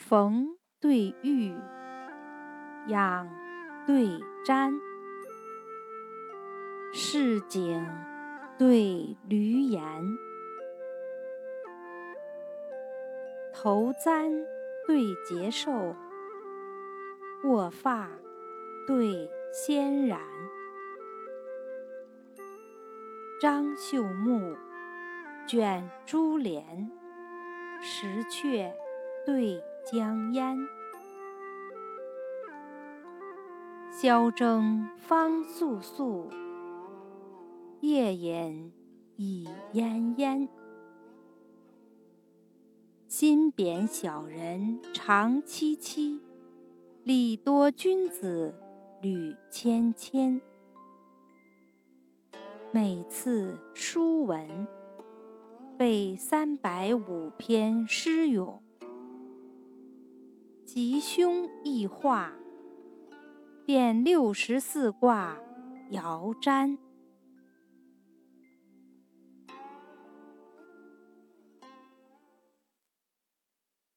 逢对玉，仰对瞻，市井对闾阎，头簪对结寿，卧发对纤髯，张绣幕，卷珠帘，石阙对江烟，宵征方肃肃，夜饮已奄奄。心贬小人长戚戚，礼多君子履谦谦。每次书文，背三百五篇诗咏。吉凶易化，变六十四卦爻占。